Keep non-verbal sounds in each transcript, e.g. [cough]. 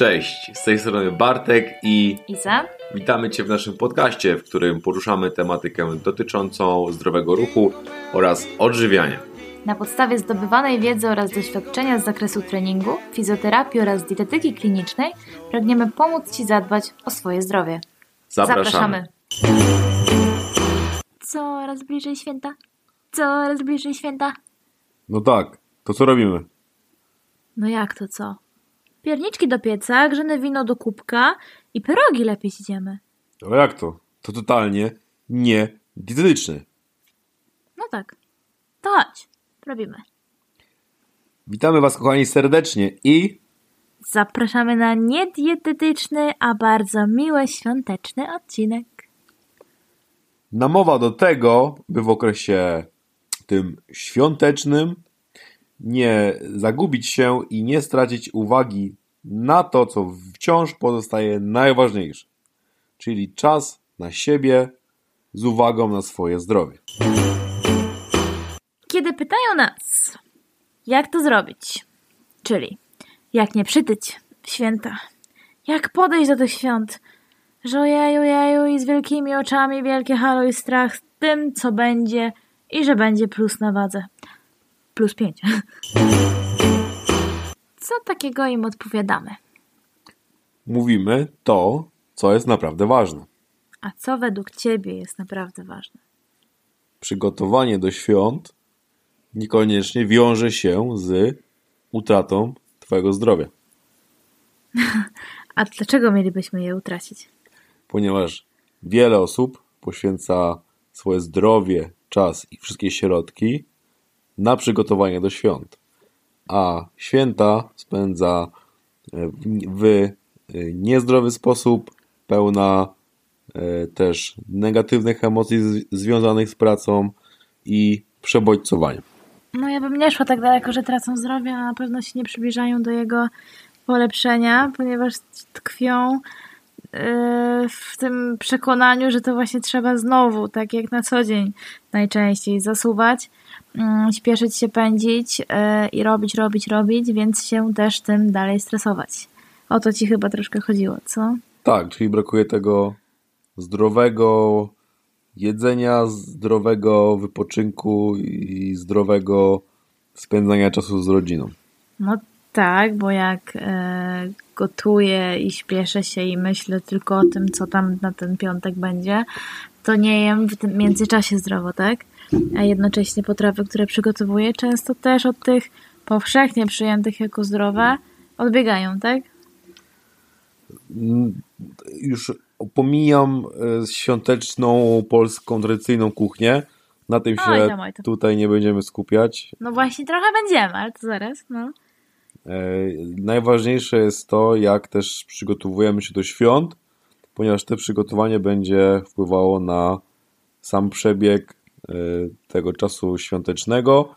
Cześć, z tej strony Bartek i Iza. witamy Cię w naszym podcaście, w którym poruszamy tematykę dotyczącą zdrowego ruchu oraz odżywiania. Na podstawie zdobywanej wiedzy oraz doświadczenia z zakresu treningu, fizjoterapii oraz dietetyki klinicznej pragniemy pomóc Ci zadbać o swoje zdrowie. Zapraszamy. Coraz bliżej święta. Coraz bliżej święta. No tak, to co robimy? No jak to co? Pierniczki do pieca, grzane wino do kubka i pierogi lepiej zjemy. Ale jak to? To totalnie nie dietetyczne. No tak. To chodź. Robimy. Witamy Was kochani serdecznie i Zapraszamy na niedietetyczny, a bardzo miły świąteczny odcinek. namowa do tego, by w okresie tym świątecznym nie zagubić się i nie stracić uwagi na to, co wciąż pozostaje najważniejsze, czyli czas na siebie z uwagą na swoje zdrowie. Kiedy pytają nas, jak to zrobić, czyli jak nie przytyć święta, jak podejść do tych świąt, że ojeju, jeju i z wielkimi oczami, wielkie halo i strach z tym, co będzie i że będzie plus na wadze. Plus pięć. [laughs] Co takiego im odpowiadamy? Mówimy to, co jest naprawdę ważne. A co według Ciebie jest naprawdę ważne? Przygotowanie do świąt niekoniecznie wiąże się z utratą Twojego zdrowia. [laughs] A dlaczego mielibyśmy je utracić? ponieważ wiele osób poświęca swoje zdrowie, czas i wszystkie środki na przygotowanie do świąt, a święta spędza e, w w niezdrowy sposób, pełna e, też negatywnych emocji związanych z pracą i przebodźcowaniem. No ja bym nie szła tak daleko, że tracą zdrowie, a na pewno się nie przybliżają do jego polepszenia, ponieważ tkwią w tym przekonaniu, że to właśnie trzeba znowu, tak jak na co dzień najczęściej, zasuwać, yy, śpieszyć się, pędzić yy, i robić, robić, robić, więc się też tym dalej stresować. O to ci chyba troszkę chodziło, co? Tak, czyli brakuje tego zdrowego jedzenia, zdrowego wypoczynku i zdrowego spędzania czasu z rodziną. No tak, bo jak e, gotuję i śpieszę się i myślę tylko o tym, co tam na ten piątek będzie, to nie jem w tym międzyczasie zdrowo, tak? A jednocześnie potrawy, które przygotowuję, często też od tych powszechnie przyjętych jako zdrowe odbiegają, tak? Mm, Już pomijam e, świąteczną polską tradycyjną kuchnię. Na tym się Oj tam, oj tam. tutaj nie będziemy skupiać. No właśnie trochę będziemy, ale to zaraz, no. E, Najważniejsze jest to, jak też przygotowujemy się do świąt, ponieważ to przygotowanie będzie wpływało na sam przebieg e, tego czasu świątecznego,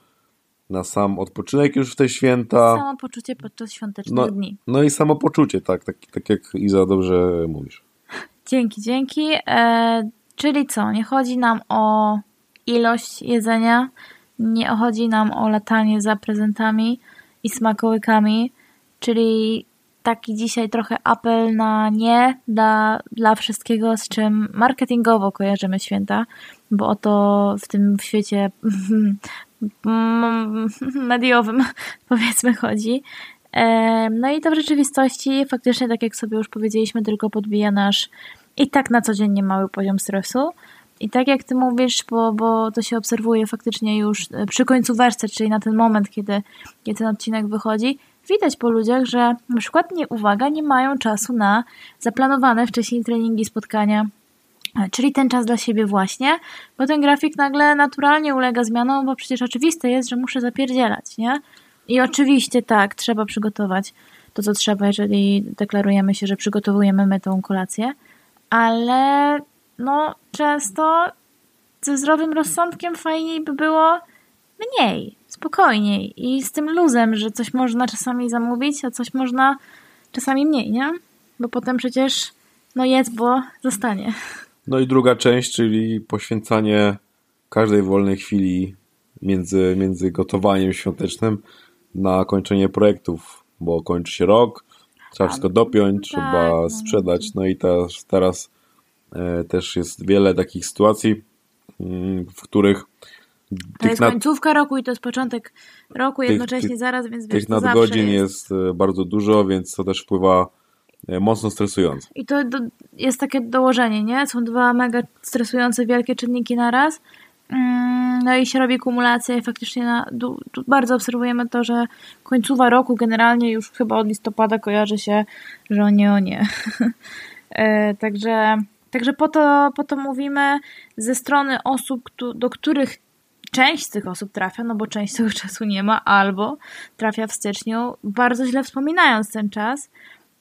na sam odpoczynek już w te święta. Samopoczucie podczas świątecznych No, dni. no i samopoczucie, tak, tak, tak jak Iza dobrze mówisz. Dzięki, dzięki. E, czyli co? Nie chodzi nam o ilość jedzenia, nie chodzi nam o latanie za prezentami i smakołykami, czyli taki dzisiaj trochę apel na nie dla, dla wszystkiego, z czym marketingowo kojarzymy święta, bo o to w tym świecie [laughs] mediowym [laughs] powiedzmy chodzi. No i to w rzeczywistości faktycznie, tak jak sobie już powiedzieliśmy, tylko podbija nasz i tak na co dzień nie mały poziom stresu. I tak jak ty mówisz, bo, bo to się obserwuje faktycznie już e, przy końcu wersji, czyli na ten moment, kiedy, kiedy ten odcinek wychodzi, widać po ludziach, że na przykład nie uwaga, nie mają czasu na zaplanowane wcześniej treningi, spotkania, e, czyli ten czas dla siebie właśnie, bo ten grafik nagle naturalnie ulega zmianom, bo przecież oczywiste jest, że muszę zapierdzielać, nie? I oczywiście tak, trzeba przygotować to, co trzeba, jeżeli deklarujemy się, że przygotowujemy my tą kolację, ale no często ze zdrowym rozsądkiem fajniej by było mniej, spokojniej i z tym luzem, że coś można czasami zamówić, a coś można czasami mniej, nie? Bo potem przecież no jedz, bo zostanie. No i druga część, czyli poświęcanie każdej wolnej chwili między, między gotowaniem świątecznym na kończenie projektów, bo kończy się rok, trzeba wszystko dopiąć, tak, trzeba no, sprzedać. No i teraz, teraz też jest wiele takich sytuacji, mm, w których To jest końcówka roku i to jest początek roku Tych- jednocześnie tych- zaraz, więc tych nadgodzin jest. jest e, bardzo dużo, więc to też wpływa e, mocno stresująco. I to do, jest takie dołożenie, nie? Są dwa mega stresujące, wielkie czynniki naraz. Mm, No i się robi kumulacja i faktycznie na, du, bardzo obserwujemy to, że końcowa roku generalnie już chyba od listopada kojarzy się, że o nie, o nie. [laughs] E, także, także po to, po to mówimy ze strony osób, do których część z tych osób trafia, no bo część tego czasu nie ma, albo trafia w styczniu, bardzo źle wspominając ten czas,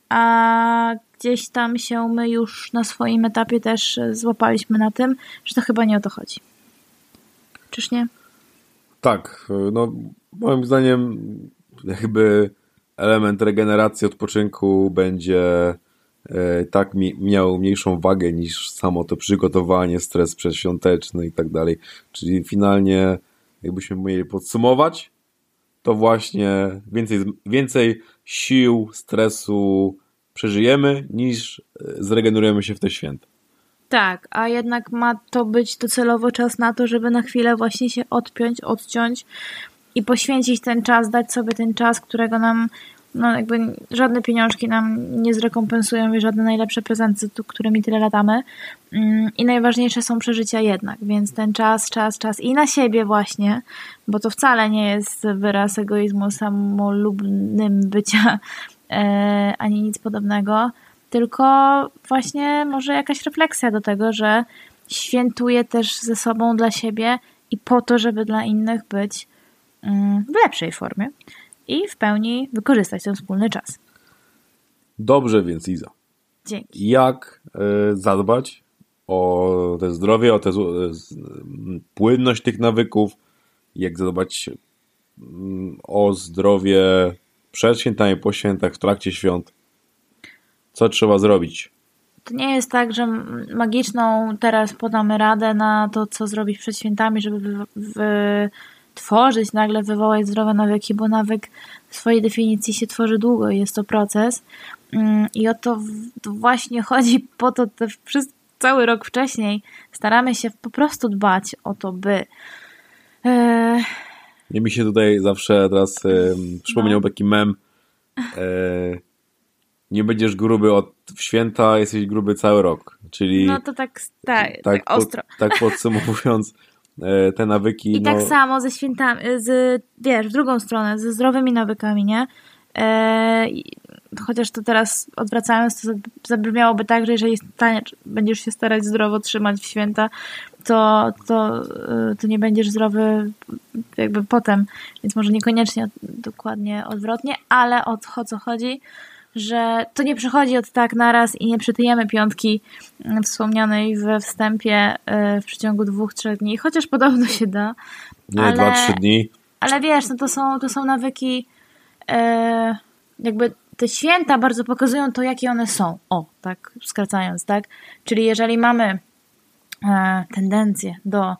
a gdzieś tam się my już na swoim etapie też złapaliśmy na tym, że to chyba nie o to chodzi. Czyż nie? Tak, no moim zdaniem jakby element regeneracji, odpoczynku będzie tak mi, miał mniejszą wagę niż samo to przygotowanie, stres przedświąteczny i tak dalej. Czyli finalnie jakbyśmy mieli podsumować, to właśnie więcej, więcej sił, stresu przeżyjemy niż e, zregenerujemy się w te święta. Tak, a jednak ma to być docelowo czas na to, żeby na chwilę właśnie się odpiąć, odciąć i poświęcić ten czas, dać sobie ten czas, którego nam no jakby żadne pieniążki nam nie zrekompensują i żadne najlepsze prezenty, którymi tyle latamy. Mm, I najważniejsze są przeżycia jednak, więc ten czas, czas, czas i na siebie właśnie, bo to wcale nie jest wyraz egoizmu samolubnym bycia e, ani nic podobnego, tylko właśnie może jakaś refleksja do tego, że świętuję też ze sobą dla siebie i po to, żeby dla innych być mm, w lepszej formie i w pełni wykorzystać ten wspólny czas. Dobrze więc Iza. Dzięki. jak e, zadbać o te zdrowie, o tę m, płynność tych nawyków, jak zadbać o zdrowie przed świętami, po świętach, w trakcie świąt. Co trzeba zrobić? To nie jest tak, że magiczną teraz podamy radę na to, co zrobić przed świętami, żeby wy- wytworzyć, nagle wywołać zdrowe nawyki, bo nawyk w swojej definicji się tworzy długo i jest to proces. Mm, I o to właśnie [laughs] chodzi po to te przez cały rok wcześniej staramy się po prostu dbać o to, by e, Nie mi się tutaj zawsze teraz e, przypomniał No. taki mem. E, nie będziesz gruby od święta, jesteś gruby cały rok. Czyli no to tak, tak, tak, tak po- ostro. tak podsumowując [laughs] te nawyki. I no, tak samo ze świętami, z, wiesz, w drugą stronę, ze zdrowymi nawykami, nie? E, chociaż to teraz odwracając, to zabrzmiałoby tak, że jeżeli stanie, będziesz się starać zdrowo trzymać w święta, to, to, e, to nie będziesz zdrowy jakby potem, więc może niekoniecznie dokładnie odwrotnie, ale o co chodzi, że to nie przychodzi od tak naraz i nie przytyjemy piątki mm, wspomnianej we wstępie e, w przeciągu dwóch, trzech dni, chociaż podobno się da. nie, ale- dwa, trzy dni. Ale wiesz, no to są, to są nawyki, e, jakby te święta bardzo pokazują to, jakie one są. O, tak skracając, tak? Czyli jeżeli mamy e, tendencję do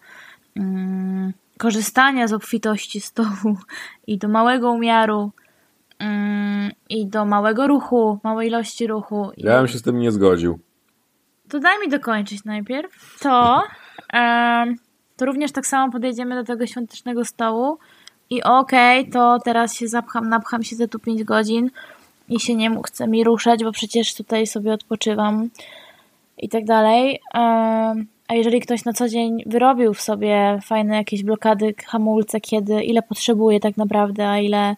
mm, korzystania z obfitości stołu i do małego umiaru i do małego ruchu, małej ilości ruchu. Ja bym się z tym nie zgodził. to daj mi dokończyć najpierw. To, em, to również tak samo podejdziemy do tego świątecznego stołu i okej, to teraz się zapcham, napcham się za tu 5 godzin i się nie chce mi ruszać, bo przecież tutaj sobie odpoczywam i tak dalej. Em, A jeżeli ktoś na co dzień wyrobił w sobie fajne jakieś blokady, hamulce, kiedy, ile potrzebuje tak naprawdę, a ile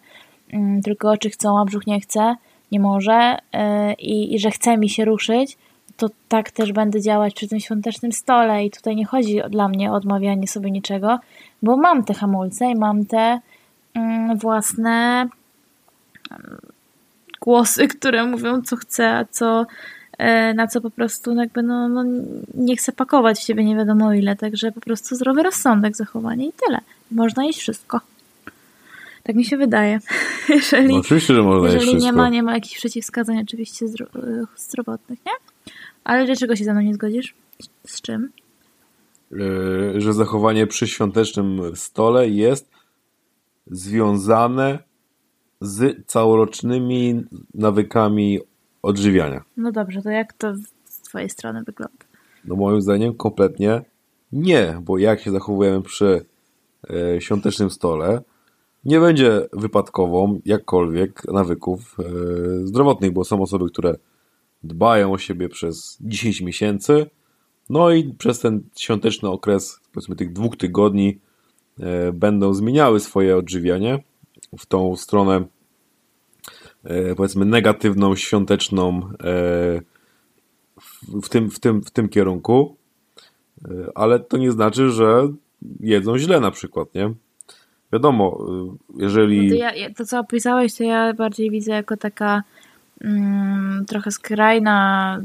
tylko oczy chcą, a brzuch nie chce, nie może yy, i, i że chce mi się ruszyć, to tak też będę działać przy tym świątecznym stole i tutaj nie chodzi dla mnie o odmawianie sobie niczego, bo mam te hamulce i mam te mm, własne mm, głosy, [laughs] które mówią co chcę, a co e, na co po prostu jakby no, no nie chcę pakować w siebie nie wiadomo ile, także po prostu zdrowy rozsądek zachowanie i tyle. Można jeść wszystko. Tak mi się wydaje. [laughs] Jeżeli, No, oczywiście, że można jeżeli nie wszystko. ma, nie ma jakichś przeciwwskazań oczywiście zdro- y, zdrowotnych, nie? Ale dlaczego się ze mną nie zgodzisz? Z czym? Yy, że zachowanie przy świątecznym stole jest związane z całorocznymi nawykami odżywiania. No dobrze, to jak to z twojej strony wygląda? No moim zdaniem kompletnie nie, bo jak się zachowujemy przy e, świątecznym stole, nie będzie wypadkową jakkolwiek nawyków e, zdrowotnych, bo są osoby, które dbają o siebie przez 10 miesięcy, no i przez ten świąteczny okres, powiedzmy tych dwóch tygodni, e, będą zmieniały swoje odżywianie w tą stronę, e, powiedzmy, negatywną, świąteczną w tym, w tym, w tym kierunku, ale to nie znaczy, że jedzą źle na przykład, nie? Wiadomo, e, jeżeli... No to, ja, to co opisałeś, to ja bardziej widzę jako taka mm, trochę skrajna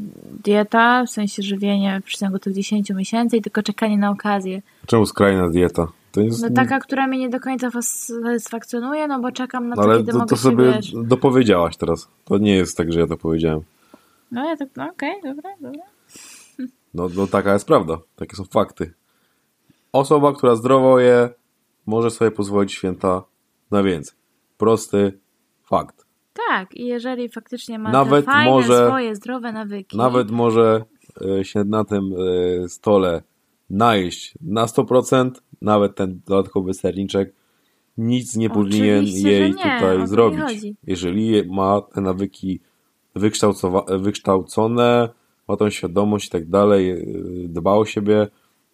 dieta, w sensie żywienie w przeciągu tych 10 miesięcy i tylko czekanie na okazję. Czemu skrajna dieta? To jest... No taka, która mnie nie do końca satysfakcjonuje, no bo czekam na to, ale kiedy to, mogę to sobie wiesz... dopowiedziałaś teraz. To nie jest tak, że ja to powiedziałem. No ja tak, no okej, dobra, dobra. No, no taka jest prawda. Takie są fakty. Osoba, która zdrowo je, może sobie pozwolić święta na więcej. Prosty fakt. Tak, i jeżeli faktycznie ma Nawet te fajne, może- swoje zdrowe nawyki, Nawet może e, się na tym e, stole najeść na 100%, nawet ten dodatkowy serniczek, nic nie powinien jej nie, tutaj zrobić. Jeżeli je- ma te nawyki wykształcone, ma tą świadomość i tak dalej, e, dba o siebie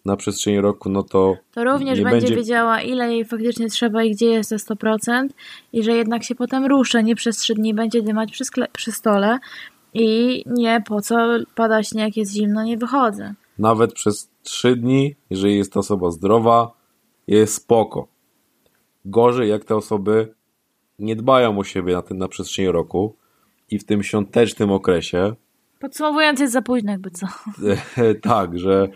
na przestrzeni roku, no to to również nie będzie, będzie- wiedziała, ile jej faktycznie trzeba i gdzie jest te 100% i że jednak się potem ruszę, nie przez 3 dni będzie dymać przy, przy stole i nie, po co pada śnieg, jest zimno, nie wychodzę. nawet przez 3 dni, jeżeli jest ta osoba zdrowa, jest spoko. Gorzej, jak te osoby nie dbają o siebie na, tym, na przestrzeni roku i w tym świątecznym okresie, Podsumowując, jest za późno jakby co. [laughs] tak, że,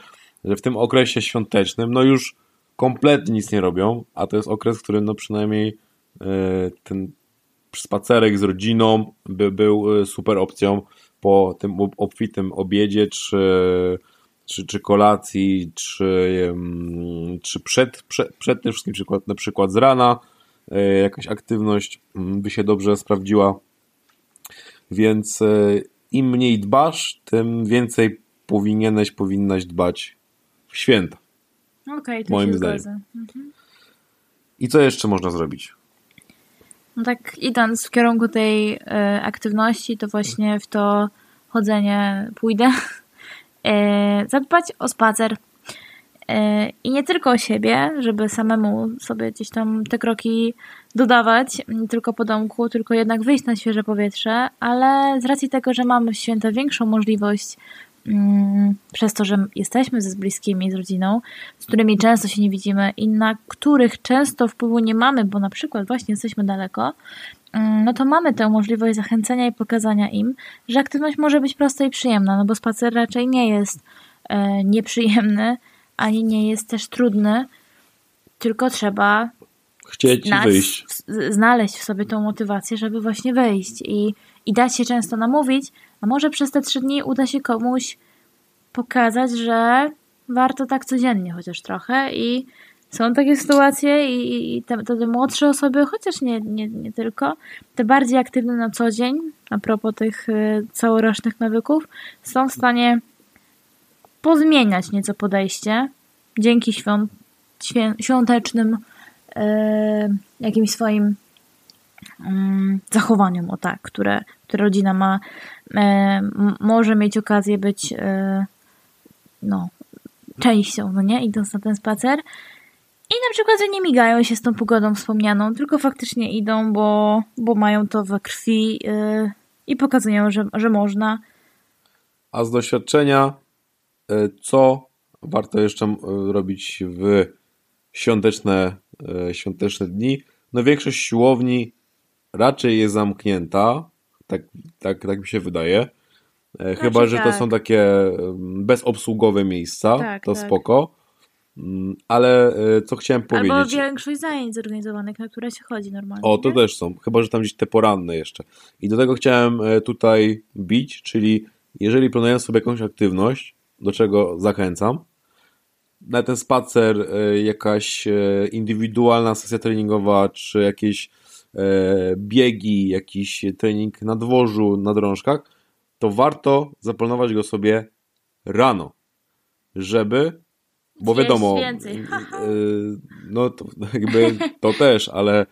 że w tym okresie świątecznym, no już kompletnie nic nie robią, a to jest okres, w którym no przynajmniej e, ten spacerek z rodziną by był e, super opcją po tym ob- obfitym obiedzie, czy, czy, czy kolacji, czy, czy przed, przed, przed tym wszystkim, przykład, na przykład z rana, e, jakaś aktywność mm, by się dobrze sprawdziła. Więc im mniej dbasz, tym więcej powinieneś, powinnaś dbać w święta. Okej, to Moim zdaniem. zgodzę. I co jeszcze można zrobić? No tak idąc w kierunku tej e, aktywności, to właśnie w to chodzenie pójdę. [laughs] E, zadbać o spacer. E, I nie tylko o siebie, żeby samemu sobie gdzieś tam te kroki dodawać, nie tylko po domku, tylko jednak wyjść na świeże powietrze, ale z racji tego, że mamy w święta większą możliwość przez to, że jesteśmy ze z bliskimi, z rodziną, z którymi często się nie widzimy i na których często wpływu nie mamy, bo na przykład właśnie jesteśmy daleko, mm, no to mamy tę możliwość zachęcenia i pokazania im, że aktywność może być prosta i przyjemna, no bo spacer raczej nie jest e, nieprzyjemny, ani nie jest też trudny, tylko trzeba Chcieć nas- wyjść. znaleźć w sobie tą motywację, żeby właśnie wyjść i, i dać się często namówić, a może przez te trzy dni uda się komuś pokazać, że warto tak codziennie chociaż trochę i są takie sytuacje i, te, te młodsze osoby, chociaż nie, nie, nie tylko, te bardziej aktywne na co dzień, a propos tych y, całorocznych nawyków, są w stanie pozmieniać nieco podejście dzięki świąt, świątecznym e, jakimś swoim zachowaniom, o tak, które, które rodzina ma, e, może mieć okazję być e, no, częścią, no nie, idąc na ten spacer. I na przykład, że nie migają się z tą pogodą wspomnianą, tylko faktycznie idą, bo, bo mają to we krwi e, i pokazują, że, że można. A z doświadczenia, co warto jeszcze robić w świąteczne, świąteczne dni? No większość siłowni raczej jest zamknięta, tak, tak, tak mi się wydaje. E, Chyba, że to tak. są takie bezobsługowe miejsca, Tak, to tak. spoko. Mm, Ale e, co chciałem Albo powiedzieć? większość zajęć zorganizowanych, na które się chodzi normalnie. O, to nie? też są. Chyba, że tam gdzieś te poranne jeszcze. I do tego chciałem e, tutaj bić, czyli jeżeli planuję sobie jakąś aktywność, do czego zachęcam, na ten spacer jakaś indywidualna sesja treningowa, czy jakieś biegi, jakiś trening na dworzu, na drążkach, to warto zaplanować go sobie rano, żeby, bo wiadomo, więcej. e, no to jakby to też, ale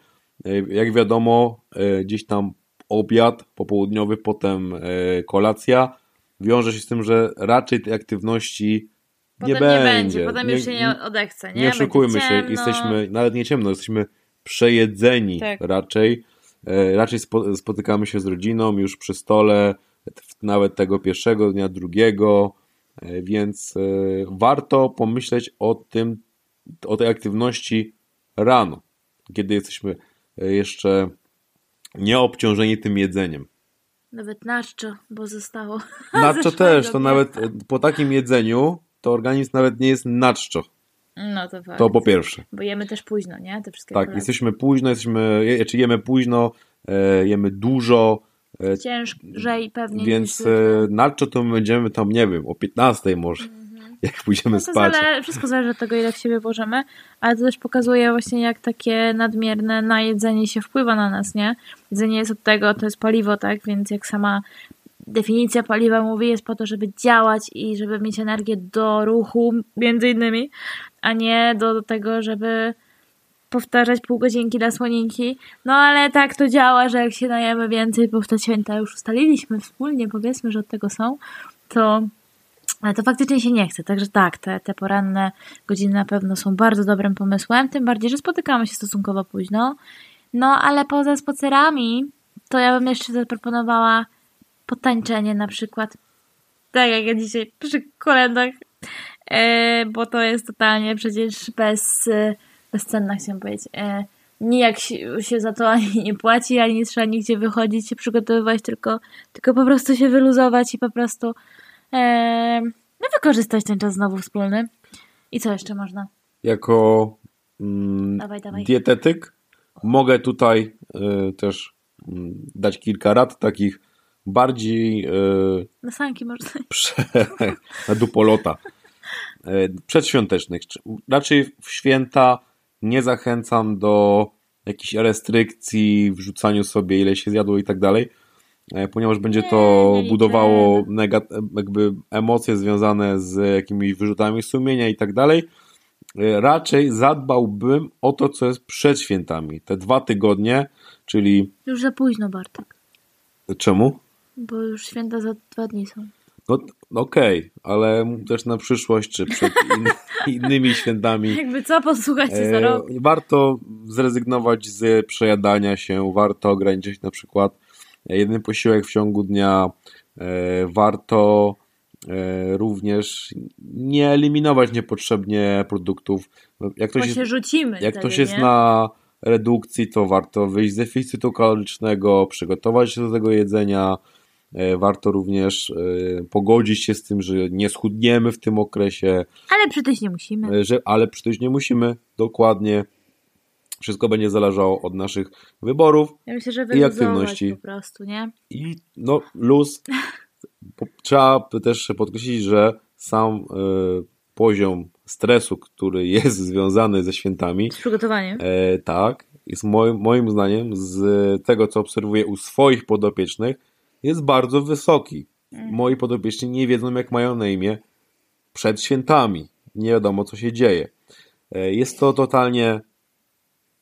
e, jak wiadomo, e, gdzieś tam obiad popołudniowy, potem e, kolacja wiąże się z tym, że raczej tej aktywności Potem nie będzie. potem już się nie odechce, nie? Nie Będzie oszukujmy się, jesteśmy, nawet nie ciemno, jesteśmy przejedzeni Tak. raczej. E, Raczej spo, spotykamy się z rodziną już przy stole, nawet tego pierwszego dnia, drugiego, e, więc e, warto pomyśleć o tym, o tej aktywności rano, kiedy jesteśmy jeszcze nieobciążeni tym jedzeniem. Nawet naczczo, bo zostało. [laughs] Zeszłego też, to nawet po takim jedzeniu to organizm nawet nie jest naczczo. No to fakt. To po pierwsze. Bo jemy też późno, nie? Te wszystkie Tak, jesteśmy późno, jesteśmy, je- czy jemy późno, e, jemy dużo, e, Ciężej pewnie więc e, na co to my będziemy tam, nie wiem, o 15 może, jak pójdziemy Mhm. No to spać. zale- wszystko zależy od tego, ile w siebie włożymy, ale to też pokazuje właśnie, jak takie nadmierne najedzenie się wpływa na nas, nie? Jedzenie jest od tego, to jest paliwo, tak? Więc jak sama definicja paliwa mówi, jest po to, żeby działać i żeby mieć energię do ruchu, między innymi, a nie do, tego, żeby powtarzać pół godzinki dla słoninki. No ale tak to działa, że jak się najemy więcej, bo w te święta już ustaliliśmy wspólnie, powiedzmy, że od tego są, to to faktycznie się nie chce, także tak, te, te poranne godziny na pewno są bardzo dobrym pomysłem, tym bardziej, że spotykamy się stosunkowo późno. No, ale poza spacerami, to ja bym jeszcze zaproponowała potańczenie na przykład. Tak jak ja dzisiaj przy kolendach, e, bo to jest totalnie przecież bez, e, bezcenna, chciałam powiedzieć. E, nijak się, się za to ani nie płaci, ani nie trzeba nigdzie wychodzić, się przygotowywać, tylko, tylko po prostu się wyluzować i po prostu Eee, no wykorzystać ten czas znowu wspólny. I co jeszcze można? Jako mm, Dawaj, dawaj. dietetyk mogę tutaj e, też mm, dać kilka rad takich bardziej e, Na sanki [laughs] prze, na dupolota e, przedświątecznych. Raczej w święta nie zachęcam do jakichś restrykcji, wrzucaniu sobie ile się zjadło i tak dalej, e, ponieważ będzie to Nie, nie budowało jakby emocje związane z jakimiś wyrzutami sumienia i tak dalej. Raczej zadbałbym o to, co jest przed świętami. Te dwa tygodnie, czyli Już za późno, Bartek. czemu? Bo już święta za dwa dni są. No no okej, ale też na przyszłość, czy przed [laughs] in, innymi świętami. Jakby co, posłuchajcie za E, rok. warto zrezygnować z przejadania się, warto ograniczyć na przykład jeden posiłek w ciągu dnia, e, warto e, również nie eliminować niepotrzebnie produktów. Jak Bo ktoś się jest, rzucimy jak wtedy, ktoś jest nie? na redukcji, to warto wyjść z deficytu kalorycznego, przygotować się do tego jedzenia. E, Warto również e, pogodzić się z tym, że nie schudniemy w tym okresie, Ale przytyć nie musimy. E, że, ale przecież nie musimy dokładnie. Wszystko będzie zależało od naszych wyborów Ja myślę, że i aktywności. po prostu, nie? i no luz. Trzeba też podkreślić, że sam e, poziom stresu, który jest związany ze świętami, Z przygotowaniem. e, tak, jest moim, moim zdaniem z tego, co obserwuję u swoich podopiecznych, jest bardzo wysoki. Moi podopieczni nie wiedzą, jak mają na imię przed świętami. Nie wiadomo, co się dzieje. E, Jest to totalnie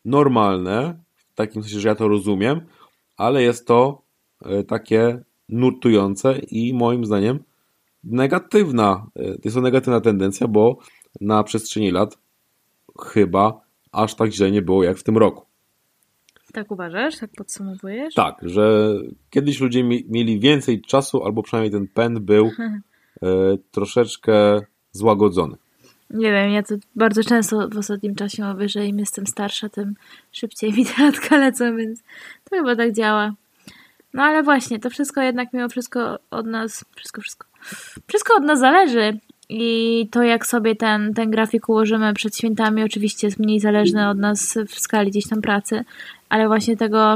normalne, w takim sensie, że ja to rozumiem, ale jest to e, takie nurtujące i moim zdaniem negatywna. e, Jest to negatywna tendencja, bo na przestrzeni lat chyba aż tak źle nie było jak w tym roku. Tak uważasz? Tak podsumowujesz? Tak, że kiedyś ludzie mi, mieli więcej czasu, albo przynajmniej ten pęd był [laughs] e, troszeczkę złagodzony. Nie wiem, ja to bardzo często w ostatnim czasie mówię, że im jestem starsza, tym szybciej [laughs] mi te latka lecą, więc to chyba tak działa. No ale właśnie, to wszystko jednak mimo wszystko od nas, wszystko, wszystko, wszystko od nas zależy. I to, jak sobie ten, ten grafik ułożymy przed świętami, oczywiście jest mniej zależne od nas w skali gdzieś tam pracy, ale właśnie tego,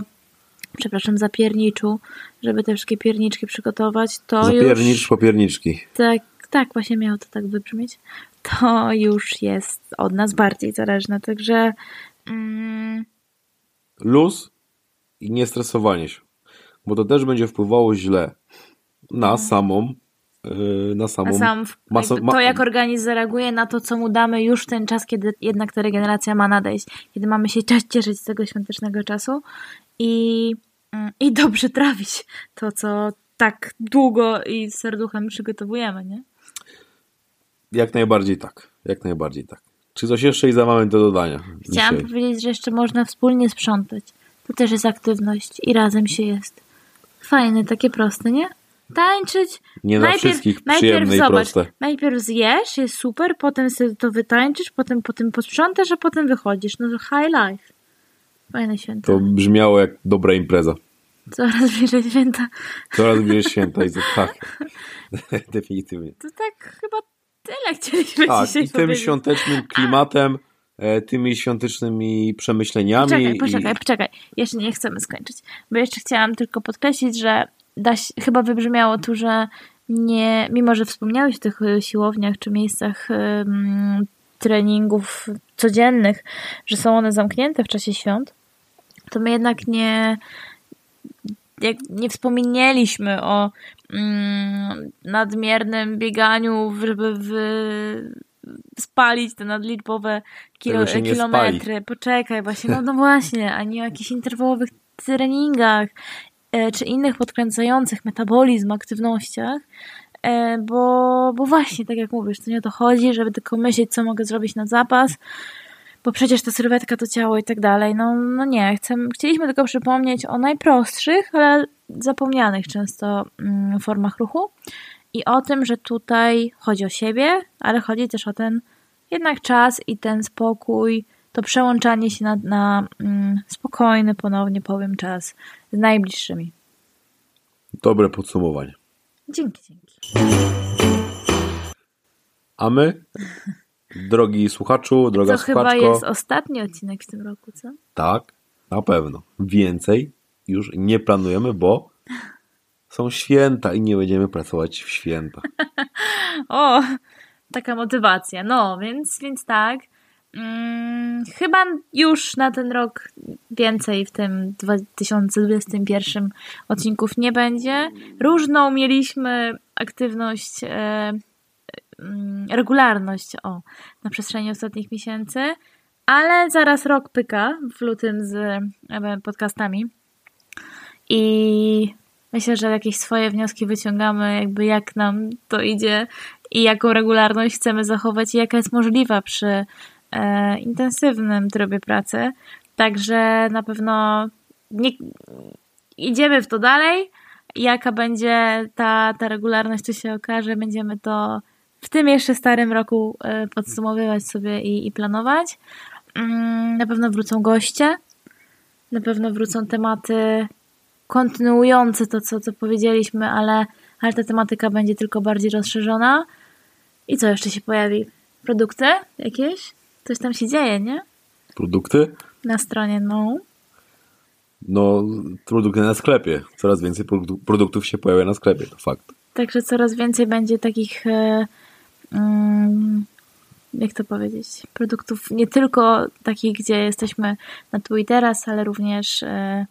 przepraszam, za pierniczu, żeby te wszystkie pierniczki przygotować, to Zapiernicz już... popierniczki. Tak, tak, właśnie miało to tak wybrzmieć. To już jest od nas bardziej zależne, także mm, Luz i niestresowanie się. Bo to też będzie wpływało źle na samą yy, na samą A sam w- to, jak organizm zareaguje na to, co mu damy już ten czas, kiedy jednak ta regeneracja ma nadejść, kiedy mamy się cieszyć z tego świątecznego czasu i, mm, i dobrze [laughs] trawić to, co tak długo i z serduchem przygotowujemy, nie? Jak najbardziej tak. Jak najbardziej tak. Czy coś jeszcze i za moment do dodania? Chciałam dzisiaj? powiedzieć, że jeszcze można wspólnie sprzątać. To też jest aktywność i razem się jest. Fajne, takie proste, nie? Tańczyć. Nie na wszystkich przyjemne i zobacz, proste. Najpierw zjesz, jest super, potem sobie to wytańczysz, potem potem posprzątasz, a potem wychodzisz. No to high life. Fajne święta. To brzmiało jak dobra impreza. Coraz bliżej święta. Coraz bliżej święta i to tak. [laughs] Definitywnie. To tak chyba tyle chcieliśmy Tak, dzisiaj i tym powiedzieć. świątecznym klimatem, e, tymi świątecznymi przemyśleniami. Poczekaj, i- poczekaj, poczekaj. Jeszcze nie chcemy skończyć. Bo jeszcze chciałam tylko podkreślić, że da się, chyba wybrzmiało tu, że nie, mimo że wspomniałeś o tych y, siłowniach czy miejscach treningów codziennych, że są one zamknięte w czasie świąt, to my jednak nie, jak nie wspomnieliśmy o mm, nadmiernym bieganiu, żeby w, spalić te nadliczbowe kilo, kilometry. Poczekaj, właśnie, no, no właśnie, ani o jakichś interwałowych treningach e, czy innych podkręcających metabolizm aktywnościach, e, bo, bo właśnie, tak jak mówisz, to nie o to chodzi, żeby tylko myśleć, co mogę zrobić na zapas, bo przecież ta sylwetka to ciało i tak dalej. No, no nie, chcę, chcieliśmy tylko przypomnieć o najprostszych, ale zapomnianych często mm, formach ruchu i o tym, że tutaj chodzi o siebie, ale chodzi też o ten jednak czas i ten spokój, to przełączanie się na, na mm, spokojny, ponownie powiem, czas z najbliższymi. Dobre podsumowanie. Dzięki, dzięki. A my, drogi słuchaczu, droga To chyba słuchaczko, jest ostatni odcinek w tym roku, co? tak, na pewno. Więcej już nie planujemy, bo są święta i nie będziemy pracować w święta. [laughs] O, taka motywacja. No, więc, więc tak. Mm, chyba już na ten rok więcej w tym 2021 odcinków nie będzie. Różną mieliśmy aktywność, e, mm, regularność o, na przestrzeni ostatnich miesięcy, ale zaraz rok pyka w lutym z e, podcastami. I myślę, że jakieś swoje wnioski wyciągamy, jakby jak nam to idzie i jaką regularność chcemy zachować i jaka jest możliwa przy intensywnym trybie pracy. Także na pewno nie, idziemy w to dalej. Jaka będzie ta, ta regularność, to się okaże. Będziemy to w tym jeszcze starym roku e, podsumowywać sobie i, i planować. Mm, Na pewno wrócą goście. Na pewno wrócą tematy kontynuujące to, co, co powiedzieliśmy, ale, ale ta tematyka będzie tylko bardziej rozszerzona. I co jeszcze się pojawi? Produkty jakieś? Coś tam się dzieje, nie? Produkty? Na stronie, no. No, produkty na sklepie. Coraz więcej produktu- produktów się pojawia na sklepie, to fakt. Także coraz więcej będzie takich, e, mm, jak to powiedzieć, produktów nie tylko takich, gdzie jesteśmy na tu i teraz, ale również e,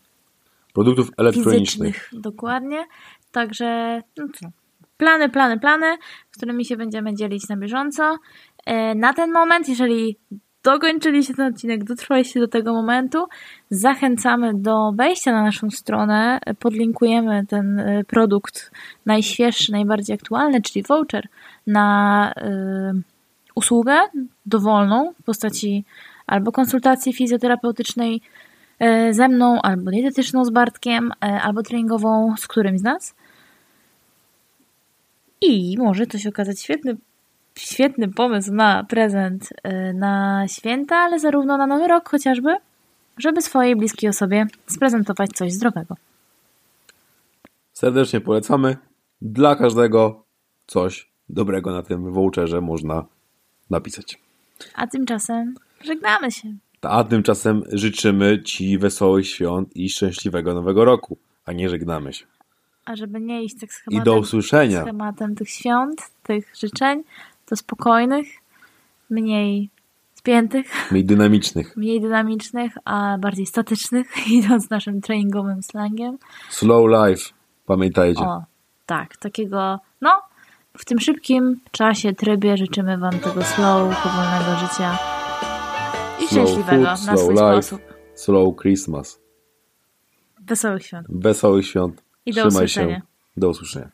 Produktów elektronicznych. fizycznych. Dokładnie. Także no plany, plany, plany, z którymi się będziemy dzielić na bieżąco. E, Na ten moment, jeżeli dokończyliście ten odcinek, dotrwaliście do tego momentu, zachęcamy do wejścia na naszą stronę. Podlinkujemy ten e, produkt najświeższy, najbardziej aktualny, czyli voucher na e, usługę dowolną w postaci albo konsultacji fizjoterapeutycznej e, ze mną, albo dietetyczną z Bartkiem, e, albo treningową z którymś z nas. I może to się okazać świetny, świetny pomysł na prezent e, na święta, ale zarówno na nowy rok chociażby, żeby swojej bliskiej osobie sprezentować coś zdrowego. Serdecznie polecamy. Dla każdego coś dobrego na tym voucherze można napisać. A tymczasem żegnamy się. A tymczasem życzymy Ci wesołych świąt i szczęśliwego nowego roku, a nie żegnamy się. A żeby nie iść tak I schematem, do usłyszenia. schematem tych świąt, tych życzeń, to spokojnych, mniej spiętych, Mniej dynamicznych. [laughs] mniej dynamicznych, a bardziej statycznych, [laughs] idąc naszym treningowym slangiem. Slow life. Pamiętajcie. O, tak, takiego, no, w tym szybkim czasie, trybie życzymy Wam tego slow, powolnego życia i Slow szczęśliwego food, na swój life. sposób. Slow Christmas. Wesołych świąt. Wesołych świąt. I do Trzymaj usłyszenia. się. Do usłyszenia.